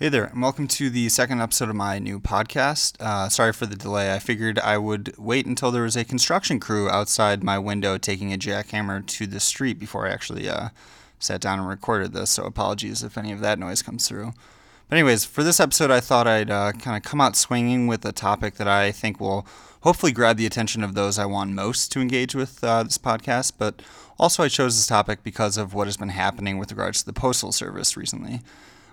Hey there, and welcome to the second episode of my new podcast. Uh, sorry for the delay. I figured I would wait until there was a construction crew outside my window taking a jackhammer to the street before I actually uh, sat down and recorded this, so apologies if any of that noise comes through. But, anyways, for this episode, I thought I'd uh, kind of come out swinging with a topic that I think will hopefully grab the attention of those I want most to engage with uh, this podcast. But also, I chose this topic because of what has been happening with regards to the Postal Service recently.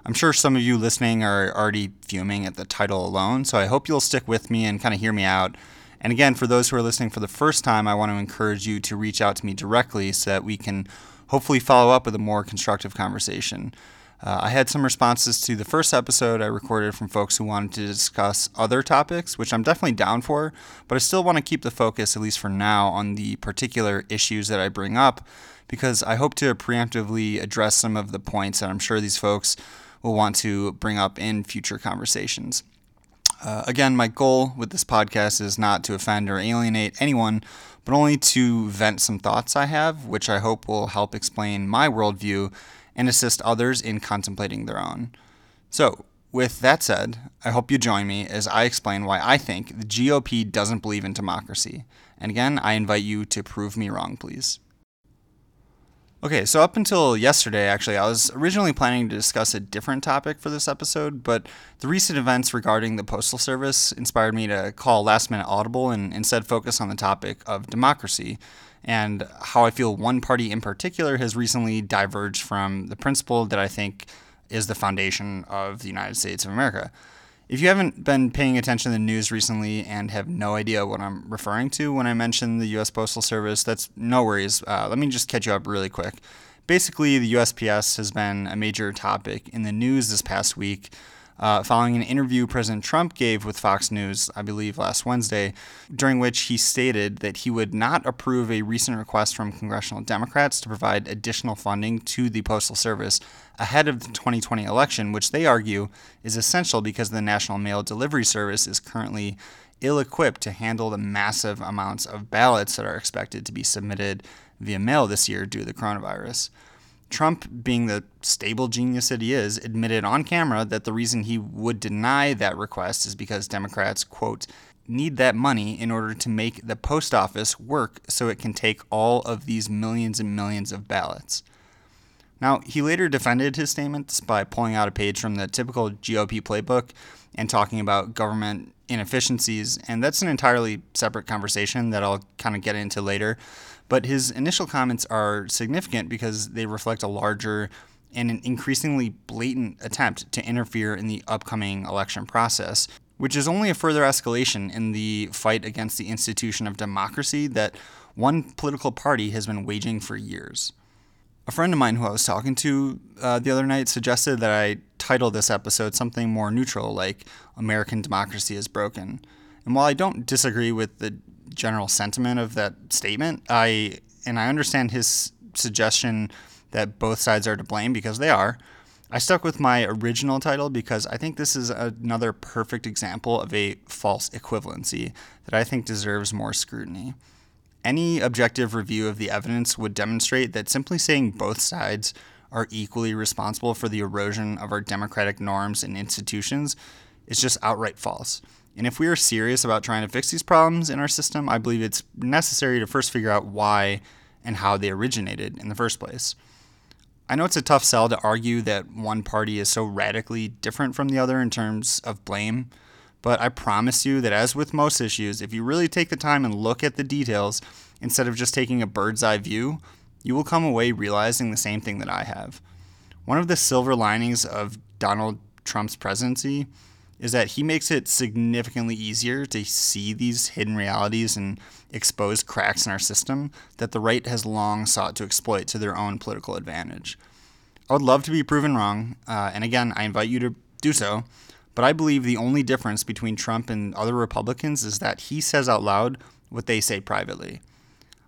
I'm sure some of you listening are already fuming at the title alone, so I hope you'll stick with me and kind of hear me out. And again, for those who are listening for the first time, I want to encourage you to reach out to me directly so that we can hopefully follow up with a more constructive conversation. Uh, I had some responses to the first episode I recorded from folks who wanted to discuss other topics, which I'm definitely down for, but I still want to keep the focus, at least for now, on the particular issues that I bring up because I hope to preemptively address some of the points that I'm sure these folks will want to bring up in future conversations. Uh, again, my goal with this podcast is not to offend or alienate anyone, but only to vent some thoughts I have, which I hope will help explain my worldview and assist others in contemplating their own. So, with that said, I hope you join me as I explain why I think the GOP doesn't believe in democracy. And again, I invite you to prove me wrong, please. Okay, so up until yesterday, actually, I was originally planning to discuss a different topic for this episode, but the recent events regarding the Postal Service inspired me to call last minute audible and instead focus on the topic of democracy and how I feel one party in particular has recently diverged from the principle that I think is the foundation of the United States of America. If you haven't been paying attention to the news recently and have no idea what I'm referring to when I mention the U.S. Postal Service, that's no worries. Uh, let me just catch you up really quick. Basically, the USPS has been a major topic in the news this past week uh, following an interview President Trump gave with Fox News, I believe last Wednesday, during which he stated that he would not approve a recent request from congressional Democrats to provide additional funding to the Postal Service ahead of the 2020 election, which they argue is essential because the National Mail Delivery Service is currently ill equipped to handle the massive amounts of ballots that are expected to be submitted via mail this year due to the coronavirus. Trump, being the stable genius that he is, admitted on camera that the reason he would deny that request is because Democrats, quote, need that money in order to make the post office work so it can take all of these millions and millions of ballots. Now, he later defended his statements by pulling out a page from the typical GOP playbook and talking about government inefficiencies, and that's an entirely separate conversation that I'll kind of get into later. But his initial comments are significant because they reflect a larger and an increasingly blatant attempt to interfere in the upcoming election process, which is only a further escalation in the fight against the institution of democracy that one political party has been waging for years. A friend of mine who I was talking to uh, the other night suggested that I title this episode something more neutral, like American Democracy is Broken. And while I don't disagree with the general sentiment of that statement. I and I understand his suggestion that both sides are to blame because they are. I stuck with my original title because I think this is another perfect example of a false equivalency that I think deserves more scrutiny. Any objective review of the evidence would demonstrate that simply saying both sides are equally responsible for the erosion of our democratic norms and institutions is just outright false. And if we are serious about trying to fix these problems in our system, I believe it's necessary to first figure out why and how they originated in the first place. I know it's a tough sell to argue that one party is so radically different from the other in terms of blame, but I promise you that, as with most issues, if you really take the time and look at the details instead of just taking a bird's eye view, you will come away realizing the same thing that I have. One of the silver linings of Donald Trump's presidency is that he makes it significantly easier to see these hidden realities and expose cracks in our system that the right has long sought to exploit to their own political advantage. I would love to be proven wrong, uh, and again, I invite you to do so, but I believe the only difference between Trump and other Republicans is that he says out loud what they say privately.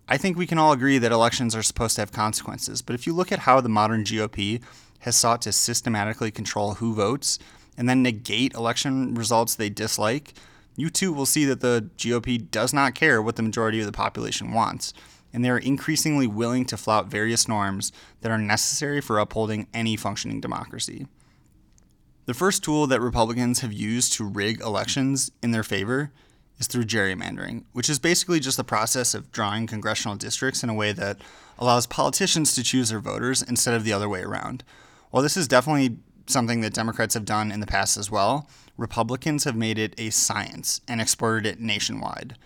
I think we can all agree that elections are supposed to have consequences, but if you look at how the modern GOP has sought to systematically control who votes, and then negate election results they dislike, you too will see that the GOP does not care what the majority of the population wants, and they are increasingly willing to flout various norms that are necessary for upholding any functioning democracy. The first tool that Republicans have used to rig elections in their favor is through gerrymandering, which is basically just the process of drawing congressional districts in a way that allows politicians to choose their voters instead of the other way around. While this is definitely something that Democrats have done in the past as well, Republicans have made it a science and exported it nationwide.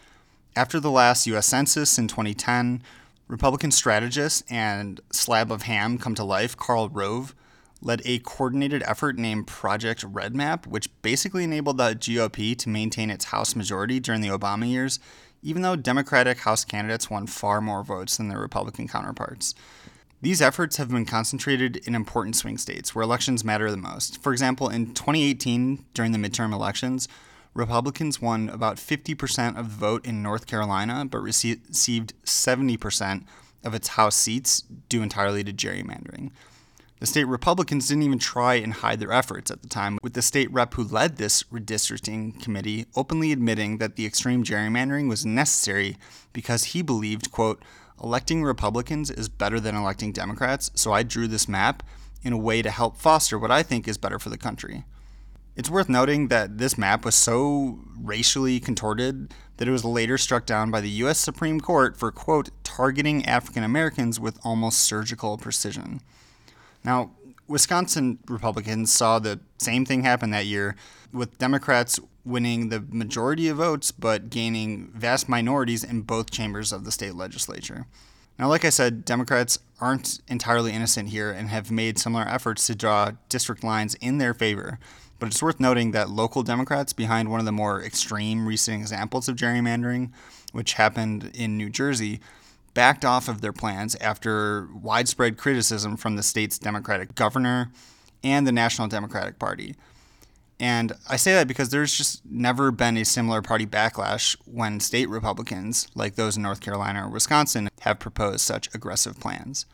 After the last US Census in 2010, Republican strategist and slab of ham come to life, Karl Rove, led a coordinated effort named Project Red Map, which basically enabled the GOP to maintain its House majority during the Obama years, even though Democratic House candidates won far more votes than their Republican counterparts. These efforts have been concentrated in important swing states where elections matter the most. For example, in 2018, during the midterm elections, Republicans won about 50% of the vote in North Carolina, but received 70% of its House seats due entirely to gerrymandering. The state Republicans didn't even try and hide their efforts at the time, with the state rep who led this redistricting committee openly admitting that the extreme gerrymandering was necessary because he believed, quote, electing Republicans is better than electing Democrats, so I drew this map in a way to help foster what I think is better for the country. It's worth noting that this map was so racially contorted that it was later struck down by the U.S. Supreme Court for, quote, targeting African Americans with almost surgical precision. Now, Wisconsin Republicans saw the same thing happen that year, with Democrats winning the majority of votes but gaining vast minorities in both chambers of the state legislature. Now, like I said, Democrats aren't entirely innocent here and have made similar efforts to draw district lines in their favor. But it's worth noting that local Democrats behind one of the more extreme recent examples of gerrymandering, which happened in New Jersey, backed off of their plans after widespread criticism from the state's Democratic governor and the National Democratic Party. And I say that because there's just never been a similar party backlash when state Republicans, like those in North Carolina or Wisconsin, have proposed such aggressive plans.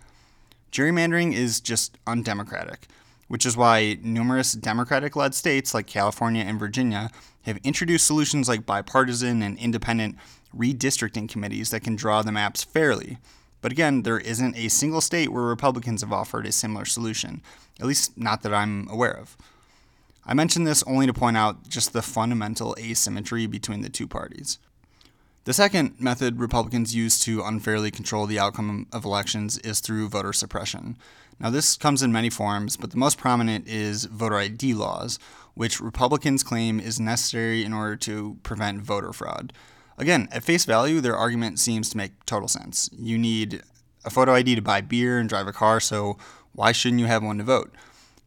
Gerrymandering is just undemocratic, which is why numerous Democratic led states like California and Virginia have introduced solutions like bipartisan and independent redistricting committees that can draw the maps fairly. But again, there isn't a single state where Republicans have offered a similar solution, at least not that I'm aware of. I mention this only to point out just the fundamental asymmetry between the two parties. The second method Republicans use to unfairly control the outcome of elections is through voter suppression. Now, this comes in many forms, but the most prominent is voter ID laws, which Republicans claim is necessary in order to prevent voter fraud. Again, at face value, their argument seems to make total sense. You need a photo ID to buy beer and drive a car, so why shouldn't you have one to vote?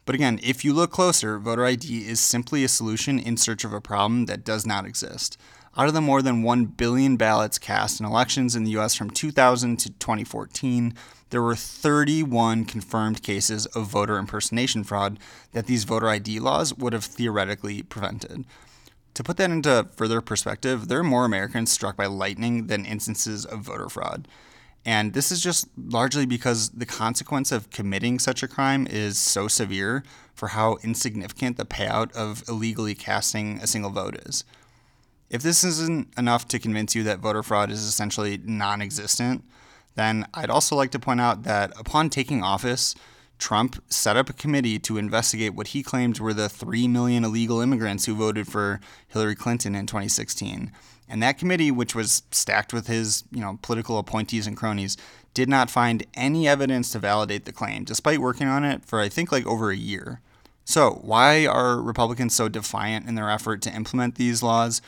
But again, if you look closer, voter ID is simply a solution in search of a problem that does not exist. Out of the more than 1 billion ballots cast in elections in the US from 2000 to 2014, there were 31 confirmed cases of voter impersonation fraud that these voter ID laws would have theoretically prevented. To put that into further perspective, there are more Americans struck by lightning than instances of voter fraud. And this is just largely because the consequence of committing such a crime is so severe for how insignificant the payout of illegally casting a single vote is. If this isn't enough to convince you that voter fraud is essentially non existent, then I'd also like to point out that upon taking office, Trump set up a committee to investigate what he claimed were the 3 million illegal immigrants who voted for Hillary Clinton in 2016. And that committee, which was stacked with his, you know, political appointees and cronies, did not find any evidence to validate the claim, despite working on it for I think like over a year. So, why are Republicans so defiant in their effort to implement these laws?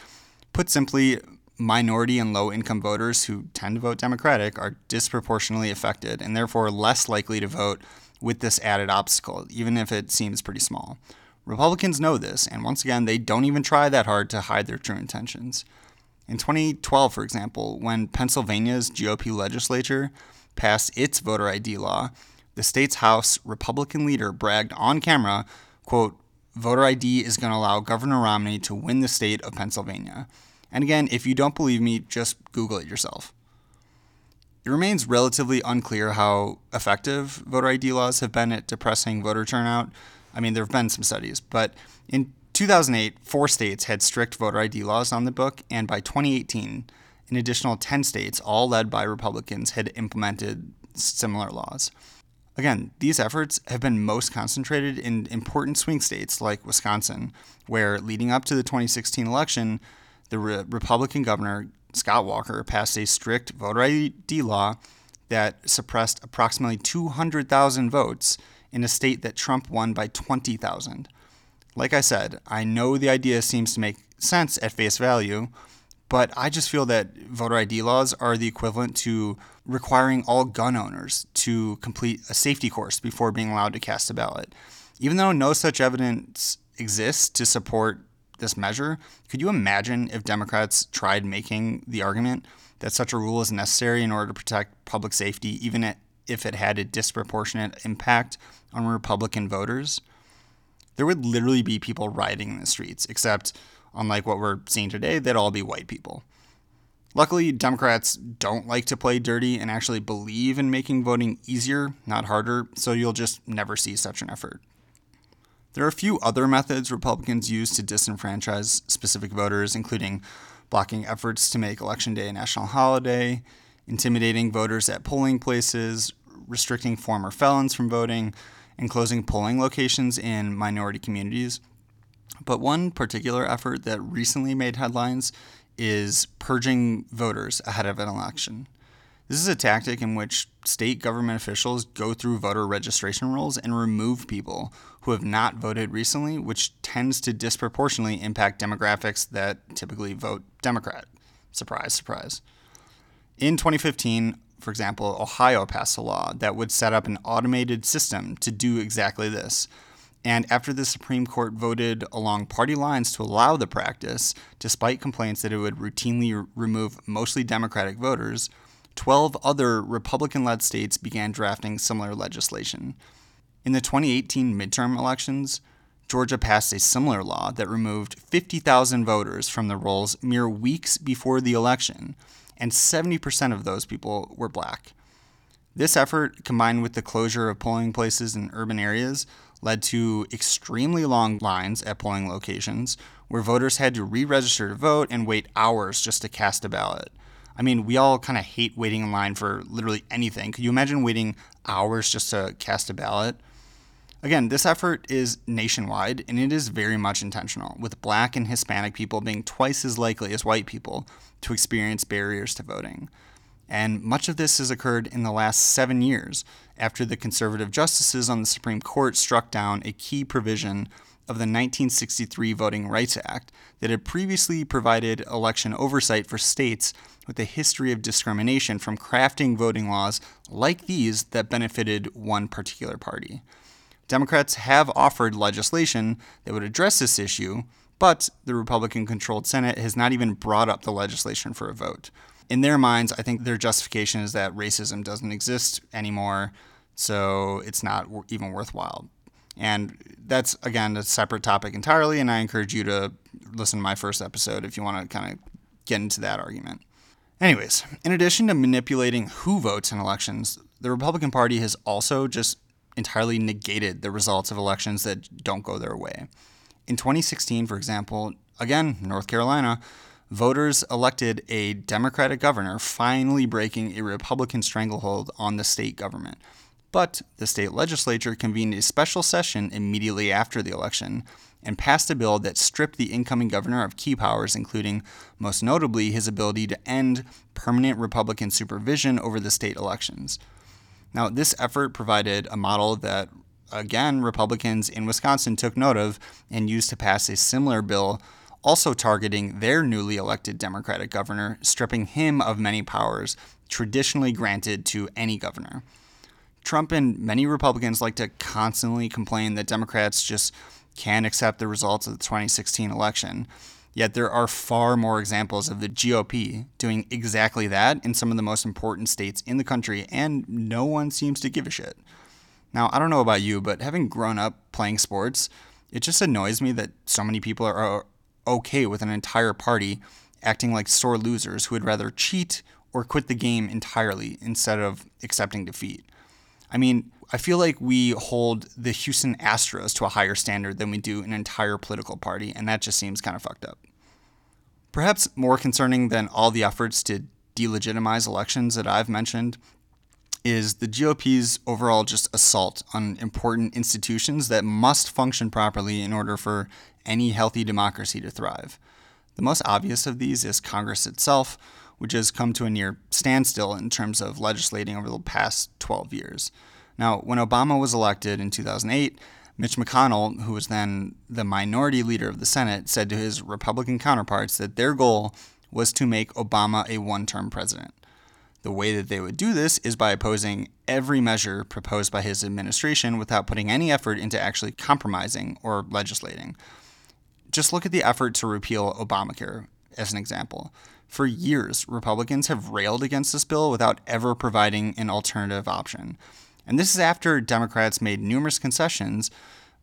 Put simply, minority and low income voters who tend to vote Democratic are disproportionately affected and therefore less likely to vote with this added obstacle, even if it seems pretty small. Republicans know this, and once again, they don't even try that hard to hide their true intentions. In 2012, for example, when Pennsylvania's GOP legislature passed its voter ID law, the state's House Republican leader bragged on camera, quote, voter ID is going to allow Governor Romney to win the state of Pennsylvania. And again, if you don't believe me, just Google it yourself. It remains relatively unclear how effective voter ID laws have been at depressing voter turnout. I mean, there have been some studies, but in 2008, four states had strict voter ID laws on the book, and by 2018, an additional 10 states, all led by Republicans, had implemented similar laws. Again, these efforts have been most concentrated in important swing states like Wisconsin, where leading up to the 2016 election, the Re- Republican governor, Scott Walker, passed a strict voter ID law that suppressed approximately 200,000 votes in a state that Trump won by 20,000. Like I said, I know the idea seems to make sense at face value, but I just feel that voter ID laws are the equivalent to requiring all gun owners to complete a safety course before being allowed to cast a ballot. Even though no such evidence exists to support this measure, could you imagine if Democrats tried making the argument that such a rule is necessary in order to protect public safety, even if it had a disproportionate impact on Republican voters? There would literally be people rioting in the streets, except, unlike what we're seeing today, they'd all be white people. Luckily, Democrats don't like to play dirty and actually believe in making voting easier, not harder, so you'll just never see such an effort. There are a few other methods Republicans use to disenfranchise specific voters, including blocking efforts to make Election Day a national holiday, intimidating voters at polling places, restricting former felons from voting, and closing polling locations in minority communities. But one particular effort that recently made headlines is purging voters ahead of an election. This is a tactic in which state government officials go through voter registration rolls and remove people who have not voted recently, which tends to disproportionately impact demographics that typically vote Democrat. Surprise, surprise. In 2015, for example, Ohio passed a law that would set up an automated system to do exactly this. And after the Supreme Court voted along party lines to allow the practice, despite complaints that it would routinely remove mostly Democratic voters, 12 other Republican led states began drafting similar legislation. In the 2018 midterm elections, Georgia passed a similar law that removed 50,000 voters from the rolls mere weeks before the election, and 70% of those people were black. This effort, combined with the closure of polling places in urban areas, led to extremely long lines at polling locations where voters had to re register to vote and wait hours just to cast a ballot. I mean, we all kind of hate waiting in line for literally anything. Could you imagine waiting hours just to cast a ballot? Again, this effort is nationwide and it is very much intentional, with black and Hispanic people being twice as likely as white people to experience barriers to voting. And much of this has occurred in the last seven years after the conservative justices on the Supreme Court struck down a key provision of the 1963 Voting Rights Act that had previously provided election oversight for states with a history of discrimination from crafting voting laws like these that benefited one particular party. Democrats have offered legislation that would address this issue, but the Republican controlled Senate has not even brought up the legislation for a vote. In their minds, I think their justification is that racism doesn't exist anymore, so it's not even worthwhile. And that's, again, a separate topic entirely, and I encourage you to listen to my first episode if you want to kind of get into that argument. Anyways, in addition to manipulating who votes in elections, the Republican Party has also just entirely negated the results of elections that don't go their way. In 2016, for example, again, North Carolina, voters elected a Democratic governor, finally breaking a Republican stranglehold on the state government. But the state legislature convened a special session immediately after the election and passed a bill that stripped the incoming governor of key powers, including, most notably, his ability to end permanent Republican supervision over the state elections. Now, this effort provided a model that, again, Republicans in Wisconsin took note of and used to pass a similar bill, also targeting their newly elected Democratic governor, stripping him of many powers traditionally granted to any governor. Trump and many Republicans like to constantly complain that Democrats just can't accept the results of the 2016 election. Yet there are far more examples of the GOP doing exactly that in some of the most important states in the country, and no one seems to give a shit. Now, I don't know about you, but having grown up playing sports, it just annoys me that so many people are okay with an entire party acting like sore losers who would rather cheat or quit the game entirely instead of accepting defeat. I mean, I feel like we hold the Houston Astros to a higher standard than we do an entire political party, and that just seems kind of fucked up. Perhaps more concerning than all the efforts to delegitimize elections that I've mentioned is the GOP's overall just assault on important institutions that must function properly in order for any healthy democracy to thrive. The most obvious of these is Congress itself, which has come to a near standstill in terms of legislating over the past 12 years. Now, when Obama was elected in 2008, Mitch McConnell, who was then the minority leader of the Senate, said to his Republican counterparts that their goal was to make Obama a one term president. The way that they would do this is by opposing every measure proposed by his administration without putting any effort into actually compromising or legislating. Just look at the effort to repeal Obamacare as an example. For years, Republicans have railed against this bill without ever providing an alternative option. And this is after Democrats made numerous concessions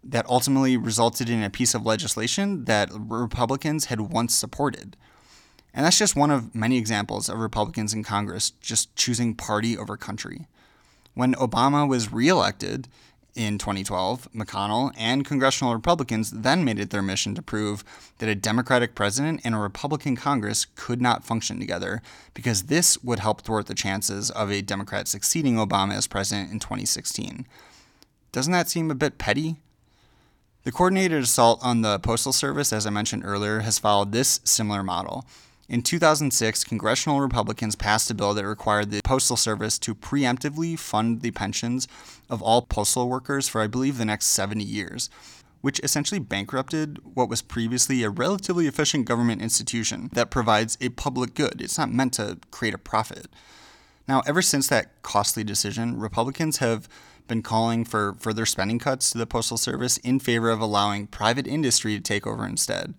that ultimately resulted in a piece of legislation that Republicans had once supported. And that's just one of many examples of Republicans in Congress just choosing party over country. When Obama was reelected in 2012, McConnell and congressional Republicans then made it their mission to prove that a Democratic president and a Republican Congress could not function together because this would help thwart the chances of a Democrat succeeding Obama as president in 2016. Doesn't that seem a bit petty? The coordinated assault on the Postal Service, as I mentioned earlier, has followed this similar model. In 2006, congressional Republicans passed a bill that required the Postal Service to preemptively fund the pensions of all postal workers for, I believe, the next 70 years, which essentially bankrupted what was previously a relatively efficient government institution that provides a public good. It's not meant to create a profit. Now, ever since that costly decision, Republicans have been calling for further spending cuts to the Postal Service in favor of allowing private industry to take over instead.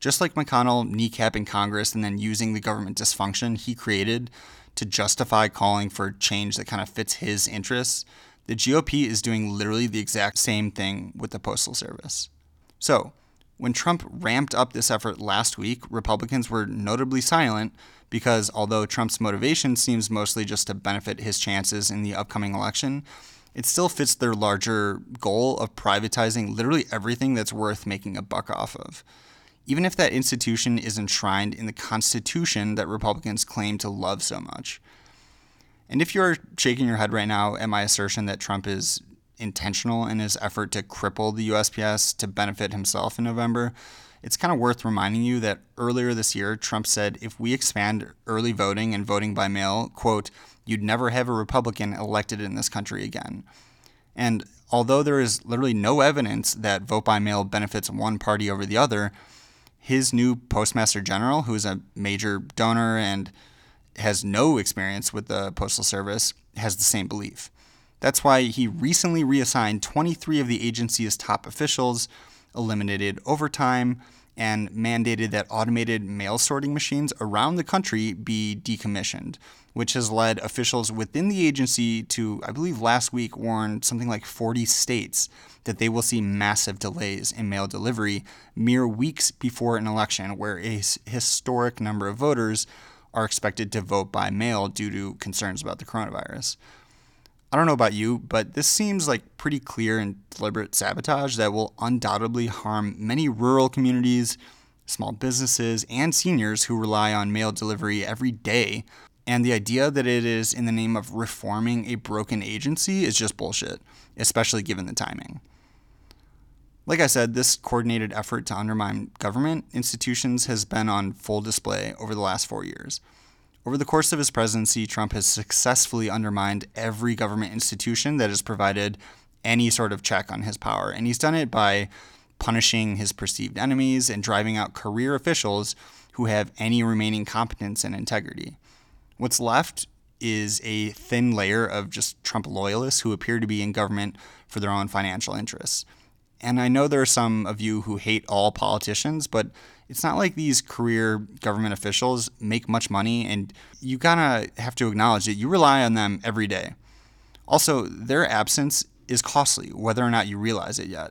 Just like McConnell kneecapping Congress and then using the government dysfunction he created to justify calling for change that kind of fits his interests, the GOP is doing literally the exact same thing with the Postal Service. So, when Trump ramped up this effort last week, Republicans were notably silent because although Trump's motivation seems mostly just to benefit his chances in the upcoming election, it still fits their larger goal of privatizing literally everything that's worth making a buck off of even if that institution is enshrined in the Constitution that Republicans claim to love so much. And if you're shaking your head right now at my assertion that Trump is intentional in his effort to cripple the USPS to benefit himself in November, it's kind of worth reminding you that earlier this year, Trump said if we expand early voting and voting by mail, quote, you'd never have a Republican elected in this country again. And although there is literally no evidence that vote by mail benefits one party over the other, his new postmaster general, who is a major donor and has no experience with the Postal Service, has the same belief. That's why he recently reassigned 23 of the agency's top officials, eliminated overtime, and mandated that automated mail sorting machines around the country be decommissioned, which has led officials within the agency to, I believe last week, warn something like 40 states that they will see massive delays in mail delivery mere weeks before an election where a historic number of voters are expected to vote by mail due to concerns about the coronavirus. I don't know about you, but this seems like pretty clear and deliberate sabotage that will undoubtedly harm many rural communities, small businesses, and seniors who rely on mail delivery every day. And the idea that it is in the name of reforming a broken agency is just bullshit, especially given the timing. Like I said, this coordinated effort to undermine government institutions has been on full display over the last four years. Over the course of his presidency, Trump has successfully undermined every government institution that has provided any sort of check on his power. And he's done it by punishing his perceived enemies and driving out career officials who have any remaining competence and integrity. What's left is a thin layer of just Trump loyalists who appear to be in government for their own financial interests. And I know there are some of you who hate all politicians, but it's not like these career government officials make much money, and you kind of have to acknowledge that you rely on them every day. Also, their absence is costly, whether or not you realize it yet.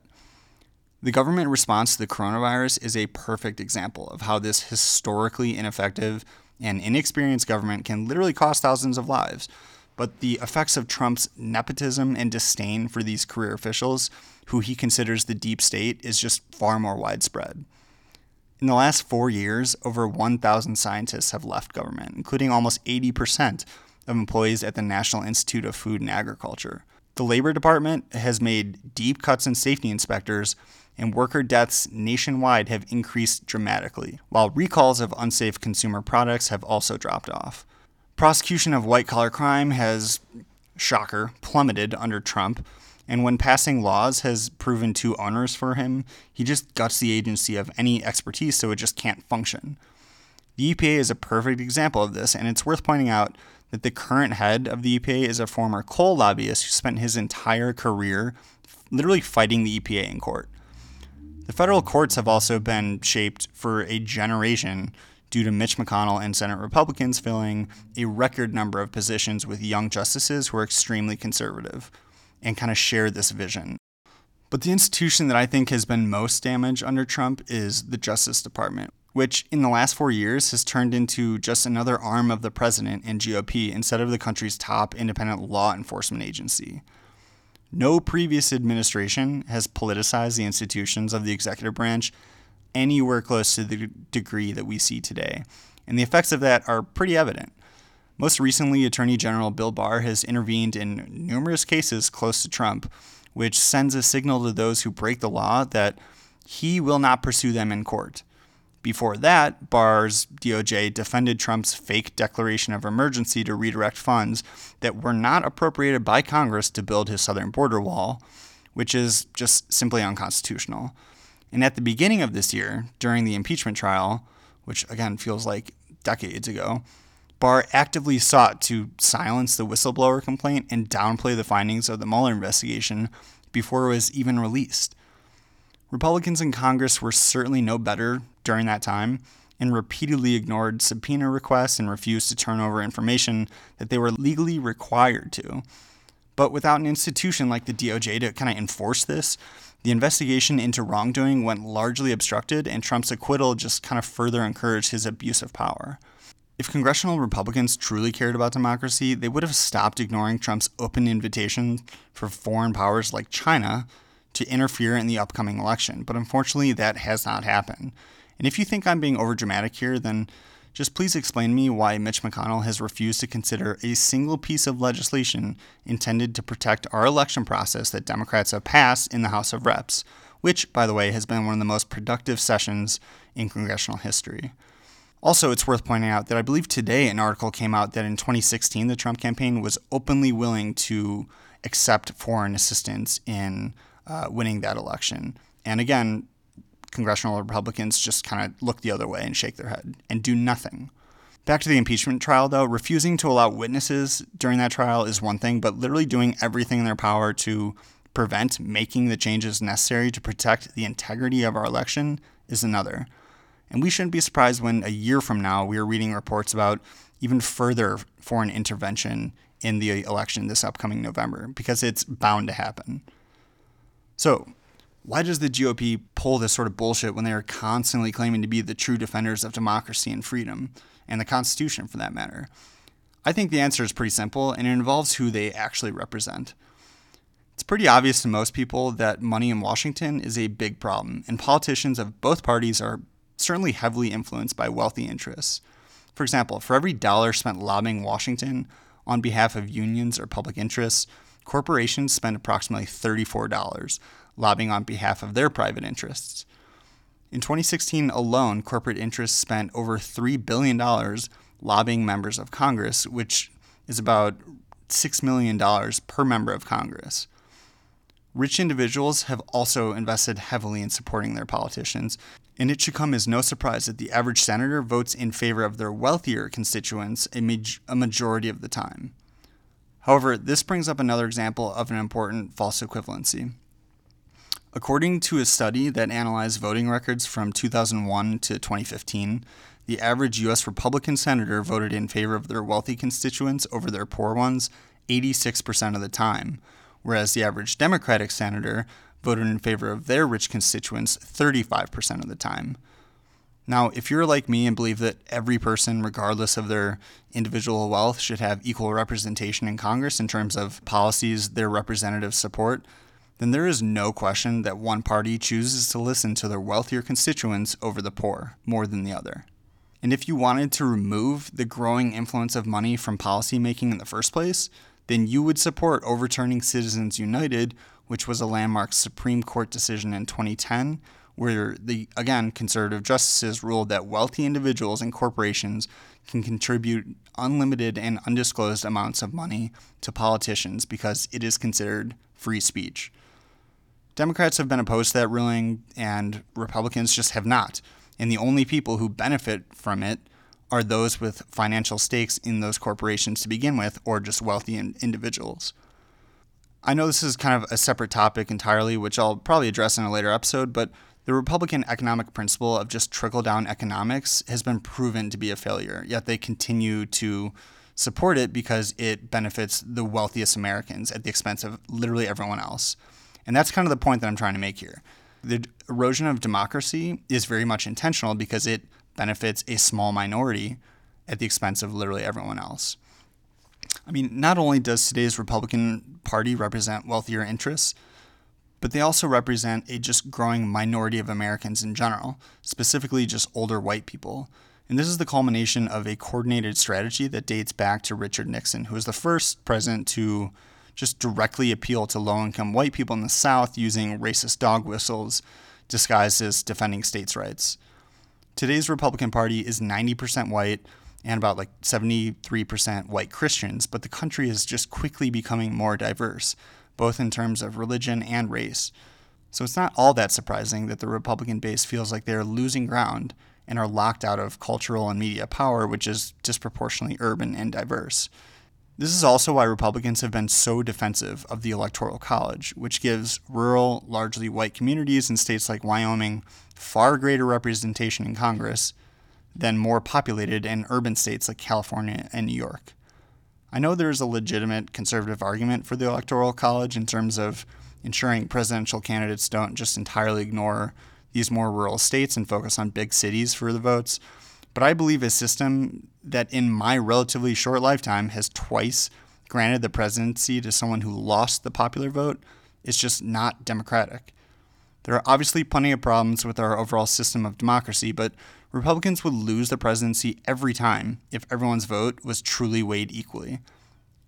The government response to the coronavirus is a perfect example of how this historically ineffective and inexperienced government can literally cost thousands of lives. But the effects of Trump's nepotism and disdain for these career officials who he considers the deep state is just far more widespread. In the last four years, over 1,000 scientists have left government, including almost 80% of employees at the National Institute of Food and Agriculture. The Labor Department has made deep cuts in safety inspectors, and worker deaths nationwide have increased dramatically, while recalls of unsafe consumer products have also dropped off. Prosecution of white collar crime has, shocker, plummeted under Trump, and when passing laws has proven too onerous for him, he just guts the agency of any expertise so it just can't function. The EPA is a perfect example of this, and it's worth pointing out that the current head of the EPA is a former coal lobbyist who spent his entire career literally fighting the EPA in court. The federal courts have also been shaped for a generation due to Mitch McConnell and Senate Republicans filling a record number of positions with young justices who are extremely conservative and kind of share this vision. But the institution that I think has been most damaged under Trump is the Justice Department, which in the last four years has turned into just another arm of the president and GOP instead of the country's top independent law enforcement agency. No previous administration has politicized the institutions of the executive branch anywhere close to the degree that we see today, and the effects of that are pretty evident. Most recently, Attorney General Bill Barr has intervened in numerous cases close to Trump, which sends a signal to those who break the law that he will not pursue them in court. Before that, Barr's DOJ defended Trump's fake declaration of emergency to redirect funds that were not appropriated by Congress to build his southern border wall, which is just simply unconstitutional. And at the beginning of this year, during the impeachment trial, which again feels like decades ago, Barr actively sought to silence the whistleblower complaint and downplay the findings of the Mueller investigation before it was even released. Republicans in Congress were certainly no better during that time and repeatedly ignored subpoena requests and refused to turn over information that they were legally required to. But without an institution like the DOJ to kind of enforce this, the investigation into wrongdoing went largely obstructed, and Trump's acquittal just kind of further encouraged his abuse of power. If congressional Republicans truly cared about democracy, they would have stopped ignoring Trump's open invitation for foreign powers like China to interfere in the upcoming election, but unfortunately, that has not happened. And if you think I'm being overdramatic here, then just please explain to me why Mitch McConnell has refused to consider a single piece of legislation intended to protect our election process that Democrats have passed in the House of Reps, which, by the way, has been one of the most productive sessions in congressional history. Also, it's worth pointing out that I believe today an article came out that in 2016 the Trump campaign was openly willing to accept foreign assistance in uh, winning that election. And again, congressional Republicans just kind of look the other way and shake their head and do nothing. Back to the impeachment trial, though, refusing to allow witnesses during that trial is one thing, but literally doing everything in their power to prevent making the changes necessary to protect the integrity of our election is another. And we shouldn't be surprised when a year from now we are reading reports about even further foreign intervention in the election this upcoming November, because it's bound to happen. So, why does the GOP pull this sort of bullshit when they are constantly claiming to be the true defenders of democracy and freedom, and the Constitution for that matter? I think the answer is pretty simple, and it involves who they actually represent. It's pretty obvious to most people that money in Washington is a big problem, and politicians of both parties are certainly heavily influenced by wealthy interests. For example, for every dollar spent lobbying Washington on behalf of unions or public interests, corporations spend approximately $34 lobbying on behalf of their private interests. In 2016 alone, corporate interests spent over $3 billion lobbying members of Congress, which is about $6 million per member of Congress. Rich individuals have also invested heavily in supporting their politicians, and it should come as no surprise that the average senator votes in favor of their wealthier constituents a, ma- a majority of the time. However, this brings up another example of an important false equivalency. According to a study that analyzed voting records from 2001 to 2015, the average U.S. Republican senator voted in favor of their wealthy constituents over their poor ones 86% of the time, whereas the average Democratic senator voted in favor of their rich constituents 35% of the time. Now, if you're like me and believe that every person, regardless of their individual wealth, should have equal representation in Congress in terms of policies their representatives support, then there is no question that one party chooses to listen to their wealthier constituents over the poor more than the other. And if you wanted to remove the growing influence of money from policymaking in the first place, then you would support overturning Citizens United, which was a landmark Supreme Court decision in 2010, where the, again, conservative justices ruled that wealthy individuals and corporations can contribute unlimited and undisclosed amounts of money to politicians because it is considered free speech. Democrats have been opposed to that ruling, and Republicans just have not. And the only people who benefit from it are those with financial stakes in those corporations to begin with, or just wealthy individuals. I know this is kind of a separate topic entirely, which I'll probably address in a later episode, but the Republican economic principle of just trickle down economics has been proven to be a failure, yet they continue to support it because it benefits the wealthiest Americans at the expense of literally everyone else. And that's kind of the point that I'm trying to make here. The erosion of democracy is very much intentional because it benefits a small minority at the expense of literally everyone else. I mean, not only does today's Republican Party represent wealthier interests, but they also represent a just growing minority of Americans in general, specifically just older white people. And this is the culmination of a coordinated strategy that dates back to Richard Nixon, who was the first president to just directly appeal to low income white people in the South using racist dog whistles disguised as defending states' rights. Today's Republican Party is 90% white and about like 73% white Christians, but the country is just quickly becoming more diverse, both in terms of religion and race. So it's not all that surprising that the Republican base feels like they're losing ground and are locked out of cultural and media power, which is disproportionately urban and diverse. This is also why Republicans have been so defensive of the Electoral College, which gives rural, largely white communities in states like Wyoming far greater representation in Congress than more populated and urban states like California and New York. I know there is a legitimate conservative argument for the Electoral College in terms of ensuring presidential candidates don't just entirely ignore these more rural states and focus on big cities for the votes. But I believe a system that in my relatively short lifetime has twice granted the presidency to someone who lost the popular vote is just not democratic. There are obviously plenty of problems with our overall system of democracy, but Republicans would lose the presidency every time if everyone's vote was truly weighed equally.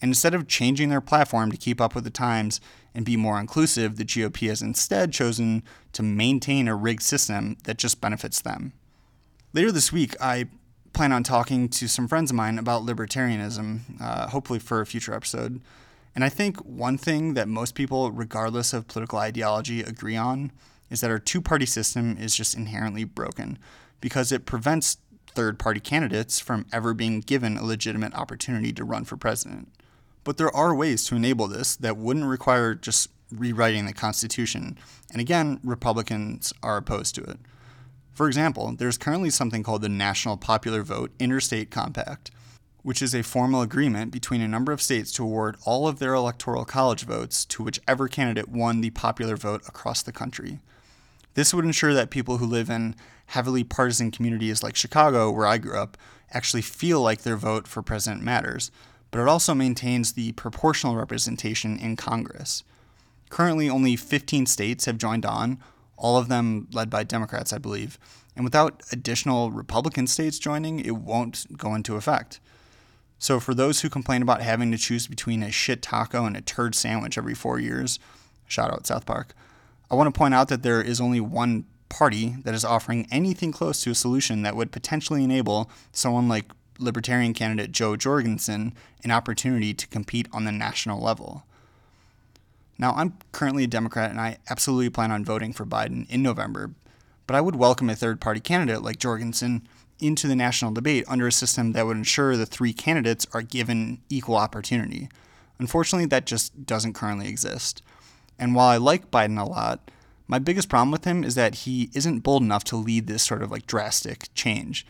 And instead of changing their platform to keep up with the times and be more inclusive, the GOP has instead chosen to maintain a rigged system that just benefits them. Later this week, I plan on talking to some friends of mine about libertarianism, uh, hopefully for a future episode. And I think one thing that most people, regardless of political ideology, agree on is that our two party system is just inherently broken because it prevents third party candidates from ever being given a legitimate opportunity to run for president. But there are ways to enable this that wouldn't require just rewriting the Constitution. And again, Republicans are opposed to it. For example, there's currently something called the National Popular Vote Interstate Compact, which is a formal agreement between a number of states to award all of their electoral college votes to whichever candidate won the popular vote across the country. This would ensure that people who live in heavily partisan communities like Chicago, where I grew up, actually feel like their vote for president matters, but it also maintains the proportional representation in Congress. Currently, only 15 states have joined on, all of them led by Democrats, I believe. And without additional Republican states joining, it won't go into effect. So, for those who complain about having to choose between a shit taco and a turd sandwich every four years, shout out South Park, I want to point out that there is only one party that is offering anything close to a solution that would potentially enable someone like Libertarian candidate Jo Jorgensen an opportunity to compete on the national level. Now, I'm currently a Democrat and I absolutely plan on voting for Biden in November, but I would welcome a third party candidate like Jorgensen into the national debate under a system that would ensure the three candidates are given equal opportunity. Unfortunately, that just doesn't currently exist. And while I like Biden a lot, my biggest problem with him is that he isn't bold enough to lead this sort of like drastic change.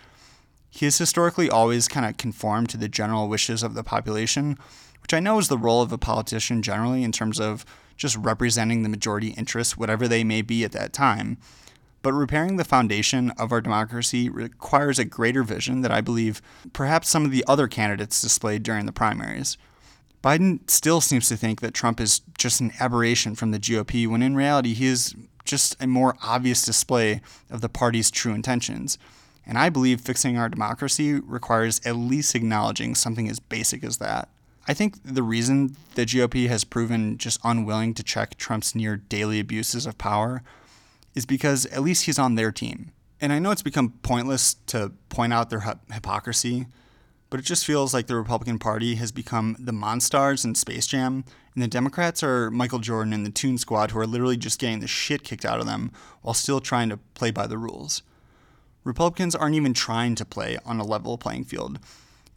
He has historically always kind of conformed to the general wishes of the population, which I know is the role of a politician generally in terms of just representing the majority interests, whatever they may be at that time. But repairing the foundation of our democracy requires a greater vision that I believe perhaps some of the other candidates displayed during the primaries. Biden still seems to think that Trump is just an aberration from the GOP, when in reality, he is just a more obvious display of the party's true intentions. And I believe fixing our democracy requires at least acknowledging something as basic as that. I think the reason the GOP has proven just unwilling to check Trump's near daily abuses of power is because at least he's on their team. And I know it's become pointless to point out their hypocrisy, but it just feels like the Republican Party has become the Monstars in Space Jam, and the Democrats are Michael Jordan and the Toon Squad, who are literally just getting the shit kicked out of them while still trying to play by the rules. Republicans aren't even trying to play on a level playing field.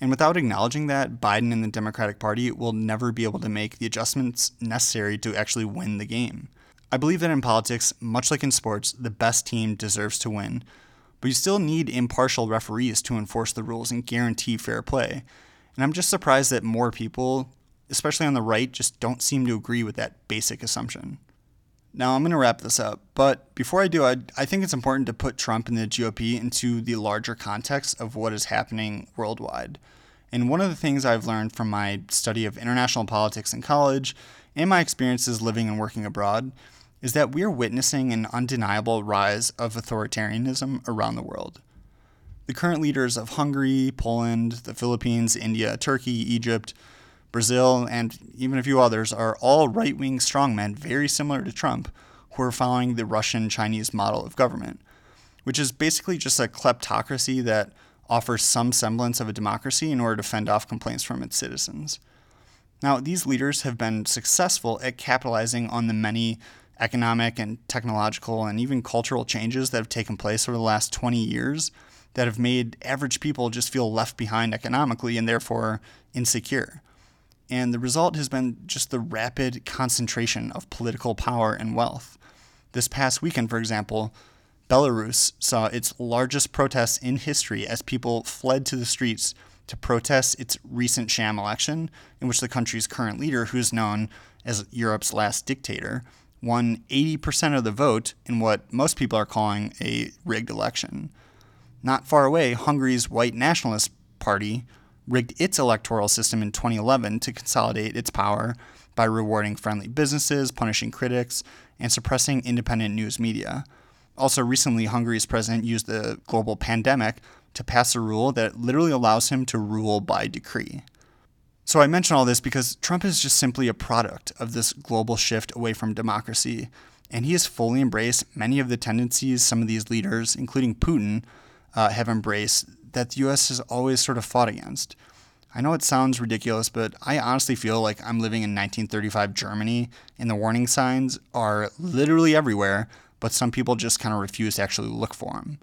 And without acknowledging that, Biden and the Democratic Party will never be able to make the adjustments necessary to actually win the game. I believe that in politics, much like in sports, the best team deserves to win, but you still need impartial referees to enforce the rules and guarantee fair play. And I'm just surprised that more people, especially on the right, just don't seem to agree with that basic assumption. Now, I'm going to wrap this up, but before I do, I, I think it's important to put Trump and the GOP into the larger context of what is happening worldwide. And one of the things I've learned from my study of international politics in college and my experiences living and working abroad is that we are witnessing an undeniable rise of authoritarianism around the world. The current leaders of Hungary, Poland, the Philippines, India, Turkey, Egypt, Brazil, and even a few others are all right wing strongmen very similar to Trump who are following the Russian Chinese model of government, which is basically just a kleptocracy that offers some semblance of a democracy in order to fend off complaints from its citizens. Now, these leaders have been successful at capitalizing on the many economic and technological and even cultural changes that have taken place over the last 20 years that have made average people just feel left behind economically and therefore insecure. And the result has been just the rapid concentration of political power and wealth. This past weekend, for example, Belarus saw its largest protests in history as people fled to the streets to protest its recent sham election, in which the country's current leader, who is known as Europe's last dictator, won 80% of the vote in what most people are calling a rigged election. Not far away, Hungary's White Nationalist Party rigged its electoral system in 2011 to consolidate its power by rewarding friendly businesses, punishing critics, and suppressing independent news media. Also, recently, Hungary's president used the global pandemic to pass a rule that literally allows him to rule by decree. So I mention all this because Trump is just simply a product of this global shift away from democracy, and he has fully embraced many of the tendencies some of these leaders, including Putin, uh, have embraced that the US has always sort of fought against. I know it sounds ridiculous, but I honestly feel like I'm living in 1935 Germany, and the warning signs are literally everywhere, but some people just kind of refuse to actually look for them.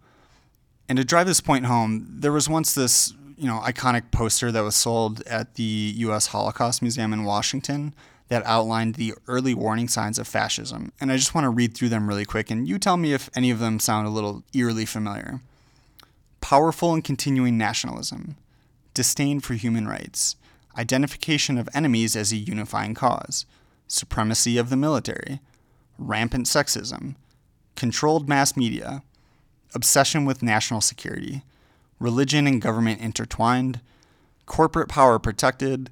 And to drive this point home, there was once this you know iconic poster that was sold at the U.S. Holocaust Museum in Washington that outlined the early warning signs of fascism. And I just want to read through them really quick, and you tell me if any of them sound a little eerily familiar. Powerful and continuing nationalism, disdain for human rights, identification of enemies as a unifying cause, supremacy of the military, rampant sexism, controlled mass media, obsession with national security, religion and government intertwined, corporate power protected,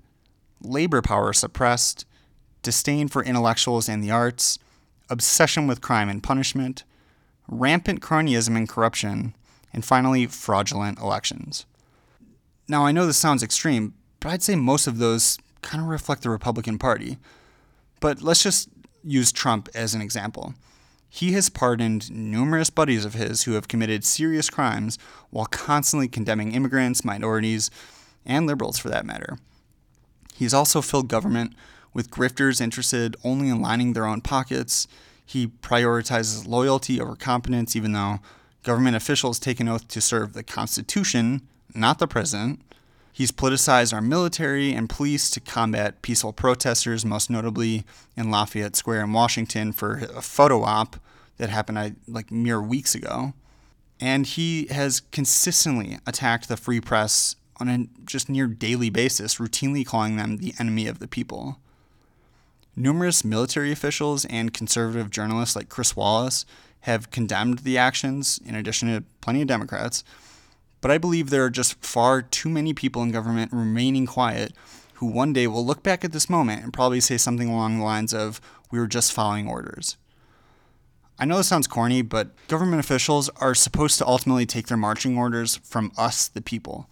labor power suppressed, disdain for intellectuals and the arts, obsession with crime and punishment, rampant cronyism and corruption, and finally, fraudulent elections. Now, I know this sounds extreme, but I'd say most of those kind of reflect the Republican Party. But let's just use Trump as an example. He has pardoned numerous buddies of his who have committed serious crimes while constantly condemning immigrants, minorities, and liberals for that matter. He's also filled government with grifters interested only in lining their own pockets. He prioritizes loyalty over competence, even though government officials take an oath to serve the Constitution, not the president. He's politicized our military and police to combat peaceful protesters, most notably in Lafayette Square in Washington for a photo op that happened like mere weeks ago. And he has consistently attacked the free press on a just near daily basis, routinely calling them the enemy of the people. Numerous military officials and conservative journalists like Chris Wallace have condemned the actions, in addition to plenty of Democrats. But I believe there are just far too many people in government remaining quiet who one day will look back at this moment and probably say something along the lines of, We were just following orders. I know this sounds corny, but government officials are supposed to ultimately take their marching orders from us, the people.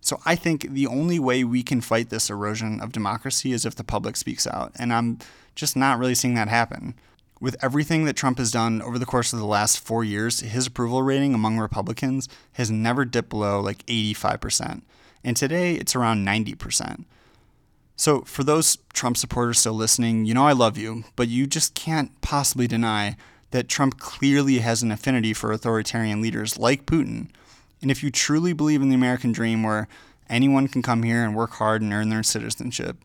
So I think the only way we can fight this erosion of democracy is if the public speaks out. And I'm just not really seeing that happen. With everything that Trump has done over the course of the last four years, his approval rating among Republicans has never dipped below like 85%. And today it's around 90%. So, for those Trump supporters still listening, you know I love you, but you just can't possibly deny that Trump clearly has an affinity for authoritarian leaders like Putin and if you truly believe in the American dream where anyone can come here and work hard and earn their citizenship,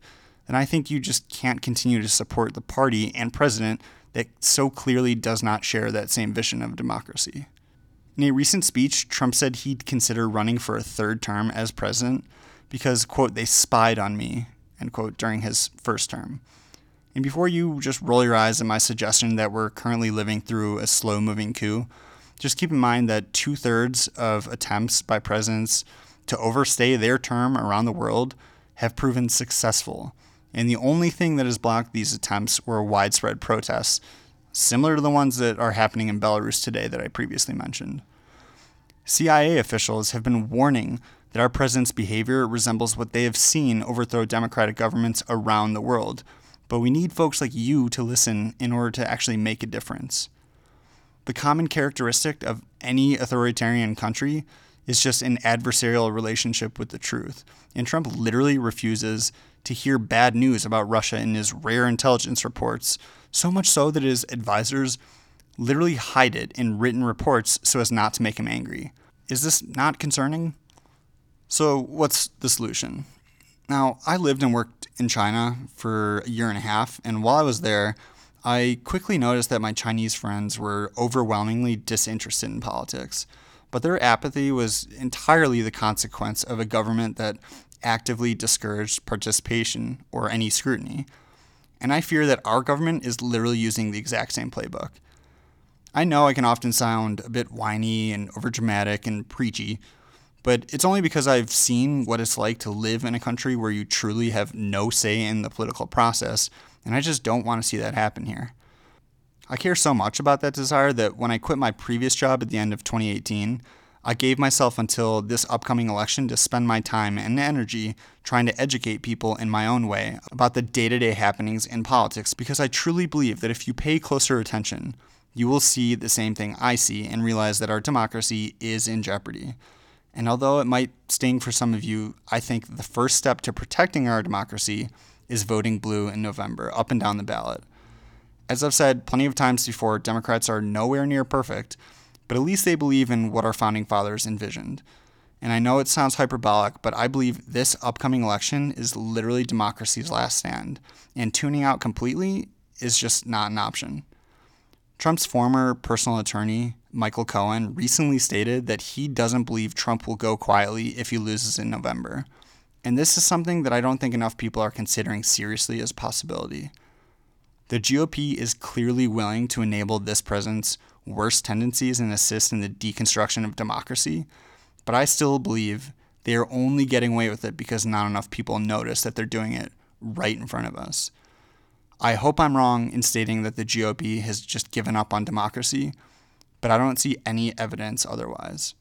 then I think you just can't continue to support the party and president that so clearly does not share that same vision of democracy. In a recent speech, Trump said he'd consider running for a third term as president because, quote, they spied on me, end quote, during his first term. And before you just roll your eyes at my suggestion that we're currently living through a slow moving coup, just keep in mind that two thirds of attempts by presidents to overstay their term around the world have proven successful. And the only thing that has blocked these attempts were widespread protests, similar to the ones that are happening in Belarus today that I previously mentioned. CIA officials have been warning that our president's behavior resembles what they have seen overthrow democratic governments around the world. But we need folks like you to listen in order to actually make a difference. The common characteristic of any authoritarian country is just an adversarial relationship with the truth. And Trump literally refuses to hear bad news about Russia in his rare intelligence reports, so much so that his advisors literally hide it in written reports so as not to make him angry. Is this not concerning? So, what's the solution? Now, I lived and worked in China for a year and a half, and while I was there, I quickly noticed that my Chinese friends were overwhelmingly disinterested in politics, but their apathy was entirely the consequence of a government that actively discouraged participation or any scrutiny. And I fear that our government is literally using the exact same playbook. I know I can often sound a bit whiny and overdramatic and preachy, but it's only because I've seen what it's like to live in a country where you truly have no say in the political process and I just don't want to see that happen here. I care so much about that desire that when I quit my previous job at the end of 2018, I gave myself until this upcoming election to spend my time and energy trying to educate people in my own way about the day to day happenings in politics because I truly believe that if you pay closer attention, you will see the same thing I see and realize that our democracy is in jeopardy. And although it might sting for some of you, I think the first step to protecting our democracy is voting blue in November, up and down the ballot. As I've said plenty of times before, Democrats are nowhere near perfect, but at least they believe in what our founding fathers envisioned. And I know it sounds hyperbolic, but I believe this upcoming election is literally democracy's last stand, and tuning out completely is just not an option. Trump's former personal attorney, Michael Cohen, recently stated that he doesn't believe Trump will go quietly if he loses in November. And this is something that I don't think enough people are considering seriously as a possibility. The GOP is clearly willing to enable this president's worst tendencies and assist in the deconstruction of democracy, but I still believe they are only getting away with it because not enough people notice that they're doing it right in front of us. I hope I'm wrong in stating that the GOP has just given up on democracy, but I don't see any evidence otherwise.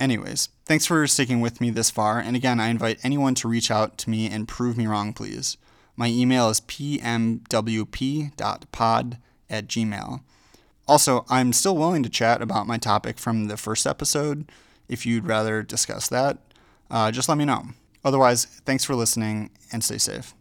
Anyways, thanks for sticking with me this far, and again, I invite anyone to reach out to me and prove me wrong, please. My email is pmwp.pod at gmail. Also, I'm still willing to chat about my topic from the first episode. If you'd rather discuss that, uh, just let me know. Otherwise, thanks for listening and stay safe.